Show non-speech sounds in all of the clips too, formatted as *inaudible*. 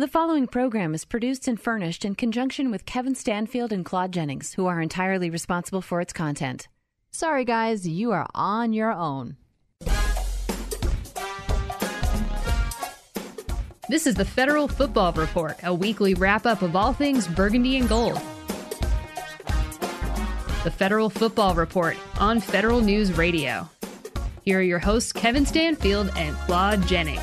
The following program is produced and furnished in conjunction with Kevin Stanfield and Claude Jennings, who are entirely responsible for its content. Sorry, guys, you are on your own. This is the Federal Football Report, a weekly wrap up of all things burgundy and gold. The Federal Football Report on Federal News Radio. Here are your hosts, Kevin Stanfield and Claude Jennings.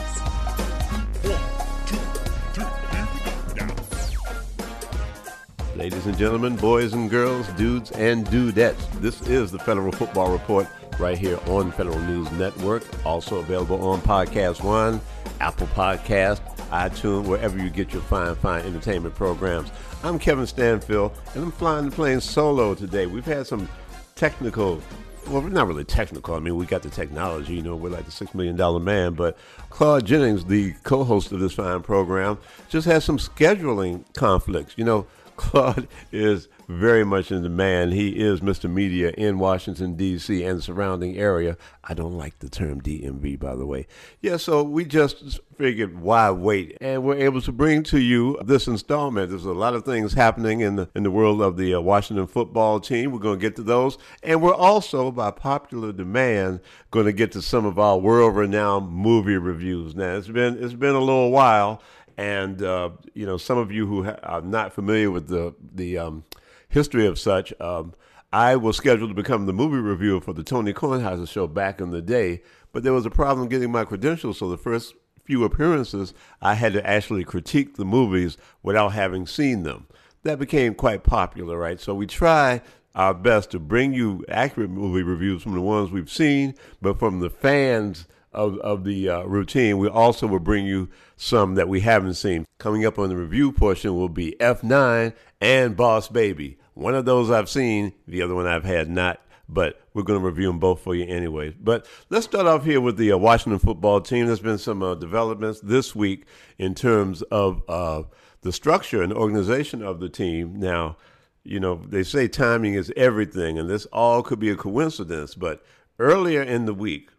Ladies and gentlemen, boys and girls, dudes and dudettes, this is the Federal Football Report right here on Federal News Network. Also available on Podcast One, Apple Podcast, iTunes, wherever you get your fine, fine entertainment programs. I'm Kevin Stanfield, and I'm flying the plane solo today. We've had some technical well, not really technical. I mean, we got the technology, you know, we're like the $6 million man. But Claude Jennings, the co host of this fine program, just has some scheduling conflicts. You know, Claude is very much in demand. He is Mr. Media in Washington, D.C. and surrounding area. I don't like the term DMV, by the way. Yeah, so we just figured why wait? And we're able to bring to you this installment. There's a lot of things happening in the, in the world of the uh, Washington football team. We're going to get to those. And we're also, by popular demand, going to get to some of our world renowned movie reviews. Now, it's been, it's been a little while and uh, you know, some of you who ha- are not familiar with the the um, history of such, um, I was scheduled to become the movie reviewer for the Tony Kornheiser show back in the day, but there was a problem getting my credentials. So the first few appearances, I had to actually critique the movies without having seen them. That became quite popular, right? So we try our best to bring you accurate movie reviews from the ones we've seen, but from the fans of, of the uh, routine, we also will bring you some that we haven't seen. Coming up on the review portion will be F9 and Boss Baby. One of those I've seen, the other one I've had not, but we're going to review them both for you anyway. But let's start off here with the uh, Washington football team. There's been some uh, developments this week in terms of uh, the structure and organization of the team. Now, you know, they say timing is everything, and this all could be a coincidence, but earlier in the week,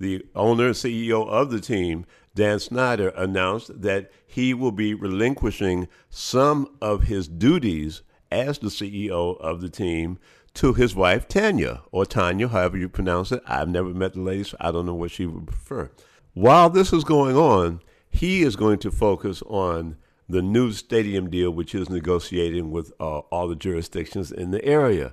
the owner and CEO of the team, Dan Snyder, announced that he will be relinquishing some of his duties as the CEO of the team to his wife, Tanya, or Tanya, however you pronounce it. I've never met the lady, so I don't know what she would prefer. While this is going on, he is going to focus on the new stadium deal, which is negotiating with uh, all the jurisdictions in the area.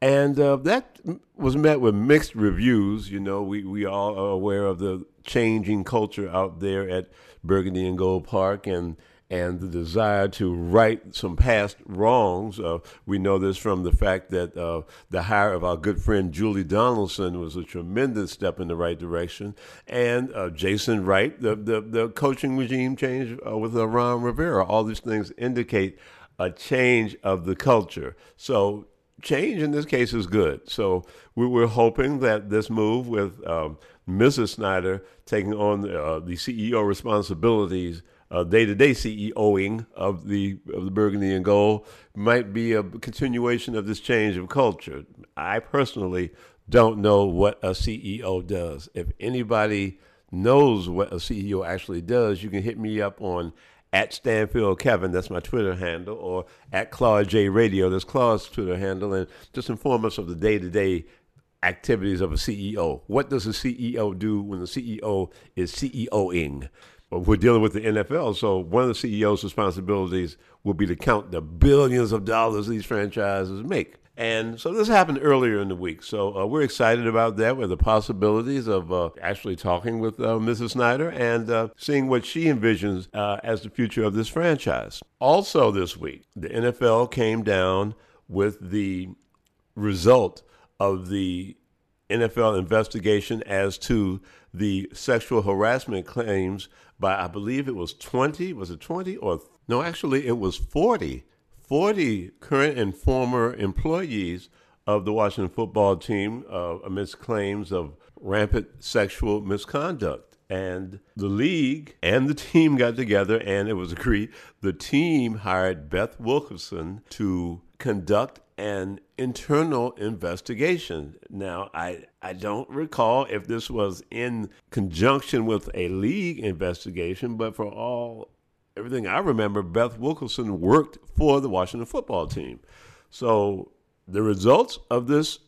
And uh, that was met with mixed reviews. You know, we, we all are aware of the changing culture out there at Burgundy and Gold Park and and the desire to right some past wrongs. Uh, we know this from the fact that uh, the hire of our good friend Julie Donaldson was a tremendous step in the right direction. And uh, Jason Wright, the, the, the, coaching regime change uh, with uh, Ron Rivera, all these things indicate a change of the culture. So change in this case is good. So we were hoping that this move with um, Mrs. Snyder taking on uh, the CEO responsibilities, day to day CEOing of the of the Burgundy and Gold, might be a continuation of this change of culture. I personally don't know what a CEO does. If anybody knows what a CEO actually does, you can hit me up on at Stanfield Kevin, that's my Twitter handle, or at Claude J Radio, that's Claude's Twitter handle, and just inform us of the day to day activities of a CEO. What does a CEO do when the CEO is CEOing? Well, we're dealing with the NFL, so one of the CEO's responsibilities will be to count the billions of dollars these franchises make. And so this happened earlier in the week. So uh, we're excited about that with the possibilities of uh, actually talking with uh, Mrs. Snyder and uh, seeing what she envisions uh, as the future of this franchise. Also, this week, the NFL came down with the result of the NFL investigation as to the sexual harassment claims by, I believe it was 20, was it 20 or no, actually it was 40 40 current and former employees of the Washington football team uh, amidst claims of rampant sexual misconduct. And the league and the team got together, and it was agreed the team hired Beth Wilkerson to conduct an internal investigation. Now, I, I don't recall if this was in conjunction with a league investigation, but for all everything I remember, Beth Wilkerson worked for the Washington football team. So the results of this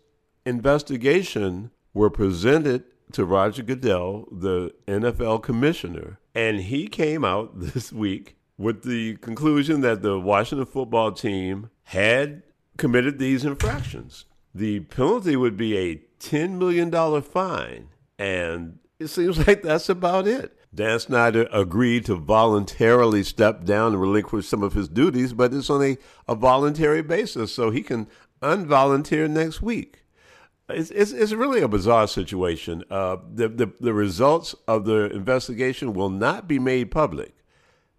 investigation were presented to Roger Goodell, the NFL commissioner, and he came out *laughs* this week with the conclusion that the Washington football team had committed these infractions. The penalty would be a $10 million fine, and it seems *laughs* like that's about it. Dan Snyder agreed to voluntarily step down and relinquish some of his duties, but it's on a, a voluntary basis, so he can unvolunteer next week. It's, it's, it's really a bizarre situation. Uh, the, the, the results of the investigation will not be made public.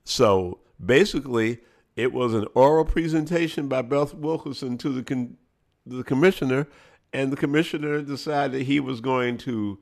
So basically, it was an oral presentation by Beth Wilkerson to the, con- the commissioner, and the commissioner decided he was going to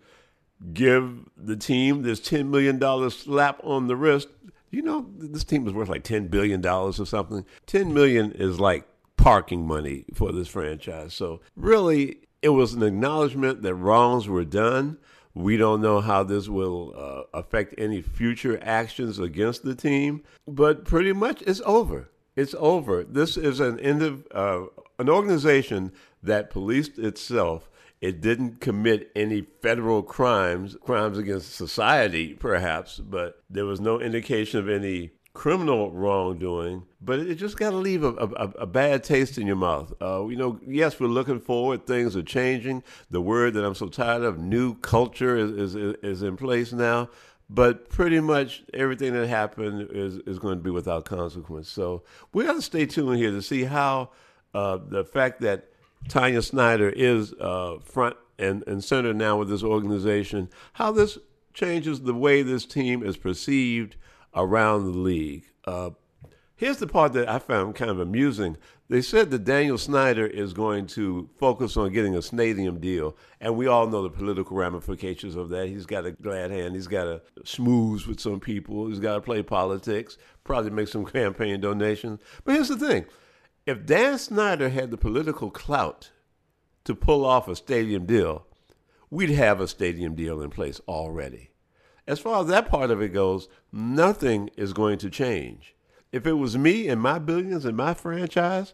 give the team this $10 million slap on the wrist. You know, this team is worth like $10 billion or something. 10 million is like parking money for this franchise. So, really, it was an acknowledgement that wrongs were done. We don't know how this will uh, affect any future actions against the team, but pretty much it's over. It's over. This is an end of, uh, an organization that policed itself it didn't commit any federal crimes, crimes against society, perhaps, but there was no indication of any criminal wrongdoing. But it just got to leave a, a, a, bad taste in your mouth. Uh, you know, yes, we're looking forward. Things are changing. The word that I'm so tired of, new culture, is, is, is in place now. But pretty much everything that happened is, is going to be without consequence. So we got to stay tuned here to see how uh, the fact that Tanya Snyder is uh, front and, and center now with this organization, how this changes the way this team is perceived around the league. Uh, here's the part that I found kind of amusing. They said that Daniel Snyder is going to focus on getting a stadium deal, and we all know the political ramifications of that. He's got a glad hand. He's got to schmooze with some people. He's got to play politics, probably make some *laughs* campaign donations. But here's the thing if Dan Snyder had the political clout to pull off a stadium deal, we'd have a stadium deal in place already. As far as that part of it goes, nothing is going to change. If it was me and my billions and my franchise,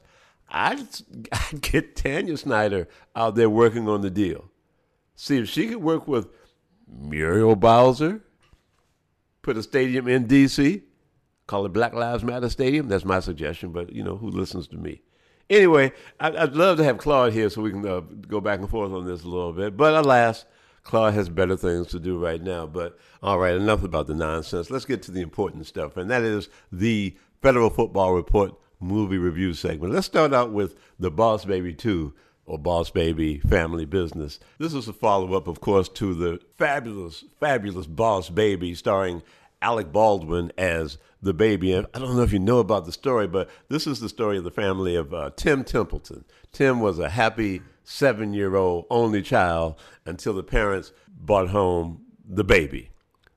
I'd, *laughs* I'd get Tanya Snyder out there working on the deal. See if she could work with Muriel Bowser, put a stadium in D.C., Call it Black Lives Matter Stadium. That's my suggestion, but you know who listens to me. Anyway, I'd, I'd love to have Claude here so we can uh, go back and forth on this a little bit. But alas, Claude has better things to do right now. But all right, enough about the nonsense. Let's get to the important stuff, and that is the Federal Football Report movie review segment. Let's start out with The Boss Baby 2 or Boss Baby Family Business. This is a follow up, of course, to the fabulous, fabulous Boss Baby starring Alec Baldwin as the baby. And I don't know if you know about the story, but this is the story of the family of uh, Tim Templeton. Tim was a happy seven year old only child until the parents brought home the baby.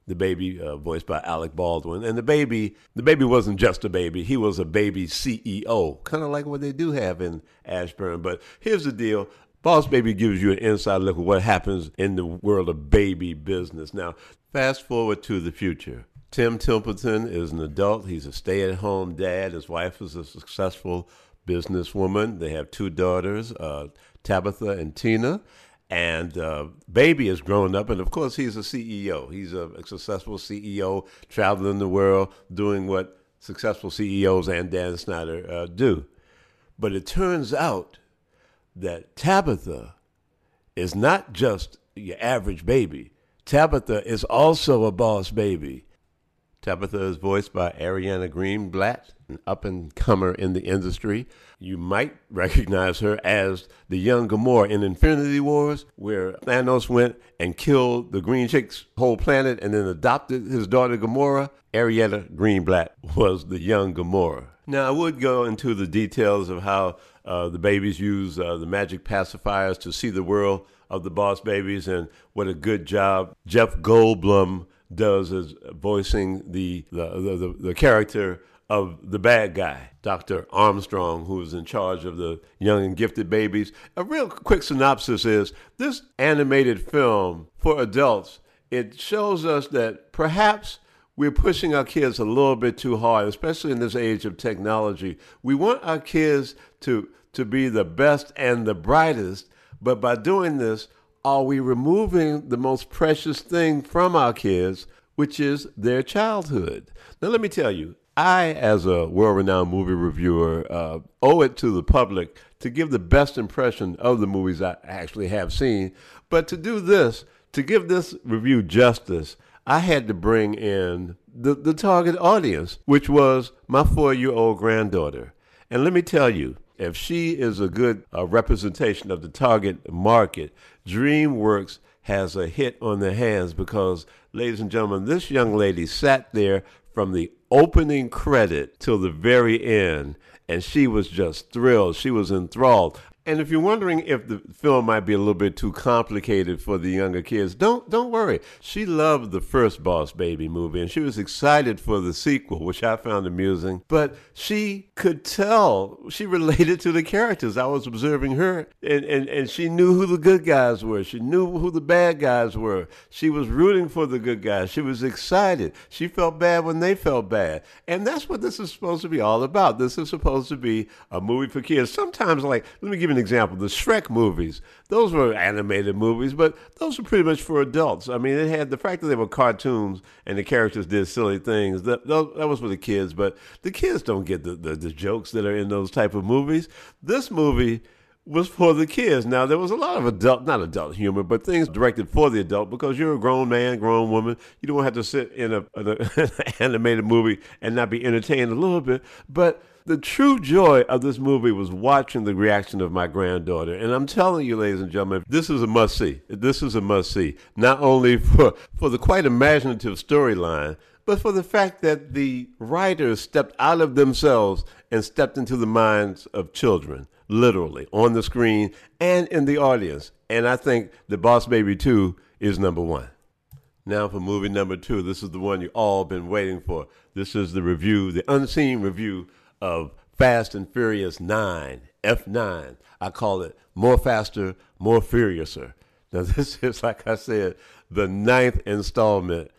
The baby, uh, voiced by Alec Baldwin, and the baby, the baby wasn't just a baby; he was a baby CEO, kind of like what they do have in Ashburn. But here's the deal: Boss Baby gives you an inside look at what happens in the world of baby business. Now, fast forward to the future. Tim Templeton is an adult. He's a stay at home dad. His wife is a successful businesswoman. They have two daughters, uh, Tabitha and Tina. And uh, Baby has grown up, and of course, he's a CEO. He's a, a successful CEO, traveling the world, doing what successful CEOs and Dan Snyder uh, do. But it turns out that Tabitha is not just your average baby. Tabitha is also a boss baby. Tabitha is voiced by Ariana Greenblatt, an up and comer in the industry. You might recognize her as the young Gamora in Infinity Wars, where Thanos went and killed the Green Chick's whole planet and then adopted his daughter Gamora. Ariana Greenblatt was the young Gamora. Now, I would go into the details of how uh, the babies use uh, the magic pacifiers to see the world of the boss babies and what a good job Jeff Goldblum does is voicing the the, the, the character of the bad guy, Dr. Armstrong, who is in charge of the young and gifted babies. A real quick synopsis is this animated film for adults, it shows us that perhaps we're pushing our kids a little bit too hard, especially in this age of technology. We want our kids to to be the best and the brightest, but by doing this, are we removing the most precious thing from our kids, which is their childhood? Now, let me tell you, I, as a world renowned movie reviewer, uh, owe it to the public to give the best impression of the movies I actually have seen. But to do this, to give this review justice, I had to bring in the, the target audience, which was my four year old granddaughter. And let me tell you, if she is a good uh, representation of the target market, DreamWorks has a hit on their hands because, ladies and gentlemen, this young lady sat there from the opening credit till the very end, and she was just thrilled. She was enthralled. And if you're wondering if the film might be a little bit too complicated for the younger kids, don't don't worry. She loved the first Boss Baby movie and she was excited for the sequel, which I found amusing. But she could tell she *laughs* related to the characters. I was observing her and, and, and she knew who the good guys were. She knew who the bad guys were. She was rooting for the good guys. She was excited. She felt bad when they felt bad. And that's what this is supposed to be all about. This is supposed to be a movie for kids. Sometimes like let me give you an example. The Shrek movies, those were animated movies, but those were pretty much for adults. I mean, it had the fact that they were cartoons and the characters did silly things. That that was for the kids, but the kids don't get the, the, the jokes that are in those type of movies. This movie was for the kids. Now there was a lot of adult, not adult humor, but things directed for the adult because you're a grown man, grown woman. You don't have to sit in a, *laughs* an animated movie and not be entertained a little bit. But the true joy of this movie was watching the reaction of my granddaughter. And I'm telling you, ladies and gentlemen, this is a must see. This is a must see. Not only for, for the quite imaginative storyline, but for the fact that the writers stepped out of themselves and stepped into the minds of children, literally, on the screen and in the audience. And I think The Boss Baby 2 is number one. Now for movie number two. This is the one you all been waiting for. This is the review, the unseen review of Fast and Furious 9, F9. I call it More Faster, More Furiouser. Now, *laughs* this is, like I said, the ninth installment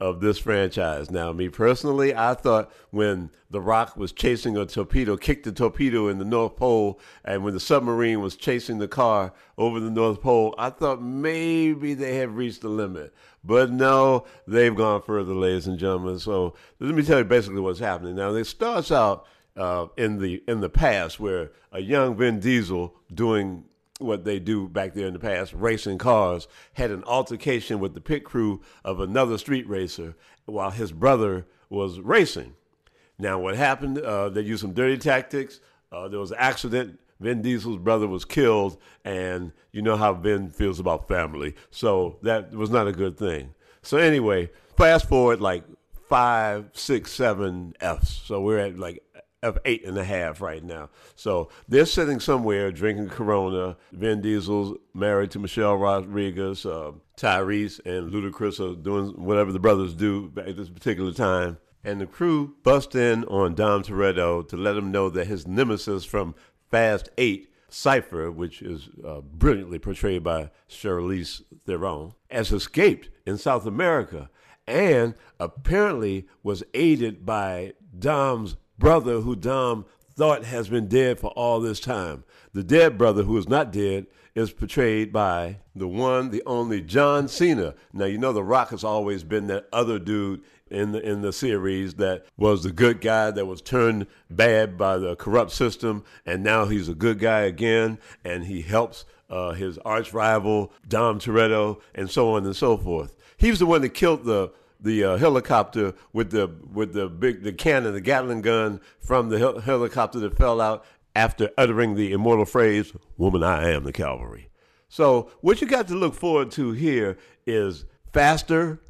of this franchise. Now, me personally, I thought when The Rock was chasing a torpedo, kicked the torpedo in the North Pole, and when the submarine was chasing the car over the North Pole, I thought maybe they had reached the limit. But no, they've gone further, ladies and gentlemen. So let me tell you basically what's happening. Now, it starts out uh, in the in the past where a young Vin Diesel doing what they do back there in the past, racing cars, had an altercation with the pit crew of another street racer while his brother was racing. Now, what happened? Uh, they used some dirty tactics. Uh, there was an accident. Vin Diesel's brother was killed, and you know how Vin feels about family. So that was not a good thing. So, anyway, fast forward like five, six, seven F's. So we're at like of eight and a half right now. So they're sitting somewhere drinking Corona. Vin Diesel's married to Michelle Rodriguez. Uh, Tyrese and Ludacris are doing whatever the brothers do at this particular time. And the crew bust in on Dom Toretto to let him know that his nemesis from Fast 8, Cypher, which is uh, brilliantly portrayed by Charlize Theron, has escaped in South America and apparently was aided by Dom's brother who Dom thought has been dead for all this time. The dead brother who is not dead is portrayed by the one, the only John Cena. Now you know The Rock has always been that other dude in the in the series that was the good guy that was turned bad by the corrupt system, and now he's a good guy again, and he helps uh, his arch rival Dom Toretto, and so on and so forth. He was the one that killed the the uh, helicopter with the with the big the cannon, the Gatling gun from the hel- helicopter that fell out after uttering the immortal phrase, "Woman, I am the cavalry." So what you got to look forward to here is faster,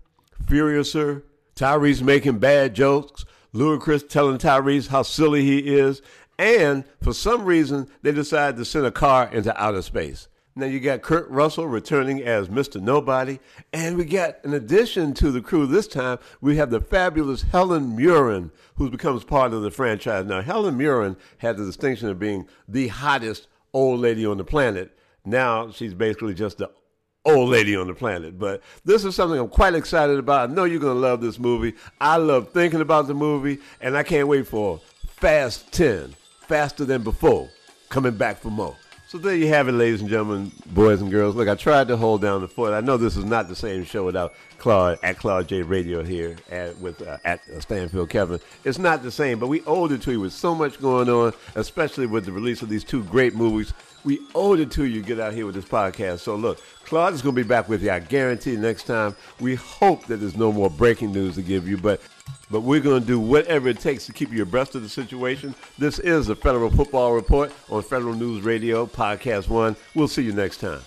furiouser, Tyrese making bad jokes, Ludacris telling Tyrese how silly he is, and for some reason they decide to send a car into outer space. Now you got Kurt Russell returning as Mr. Nobody, and we got, in addition to the crew this time, we have the fabulous Helen Mirren, who becomes part of the franchise. Now Helen Mirren had the distinction of being the hottest old lady on the planet. Now she's basically just the old lady on the planet. But this is something I'm quite excited about. I know you're going to love this movie. I love thinking about the movie, and I can't wait for Fast 10, faster than before, coming back for more. So there you have it, ladies and gentlemen, boys and girls. Look, I tried to hold down the fort. I know this is not the same show without Claude at Claude J Radio here at, with uh, at Stanfield Kevin. It's not the same, but we owed it to you with so much going on, especially with the release of these two great movies. We owed it to you to get out here with this podcast. So look, Claude is going to be back with you. I guarantee next time. We hope that there's no more breaking news to give you, but but we're going to do whatever it takes to keep you abreast of the situation. This is the Federal Football Report on Federal News Radio, Podcast One. We'll see you next time.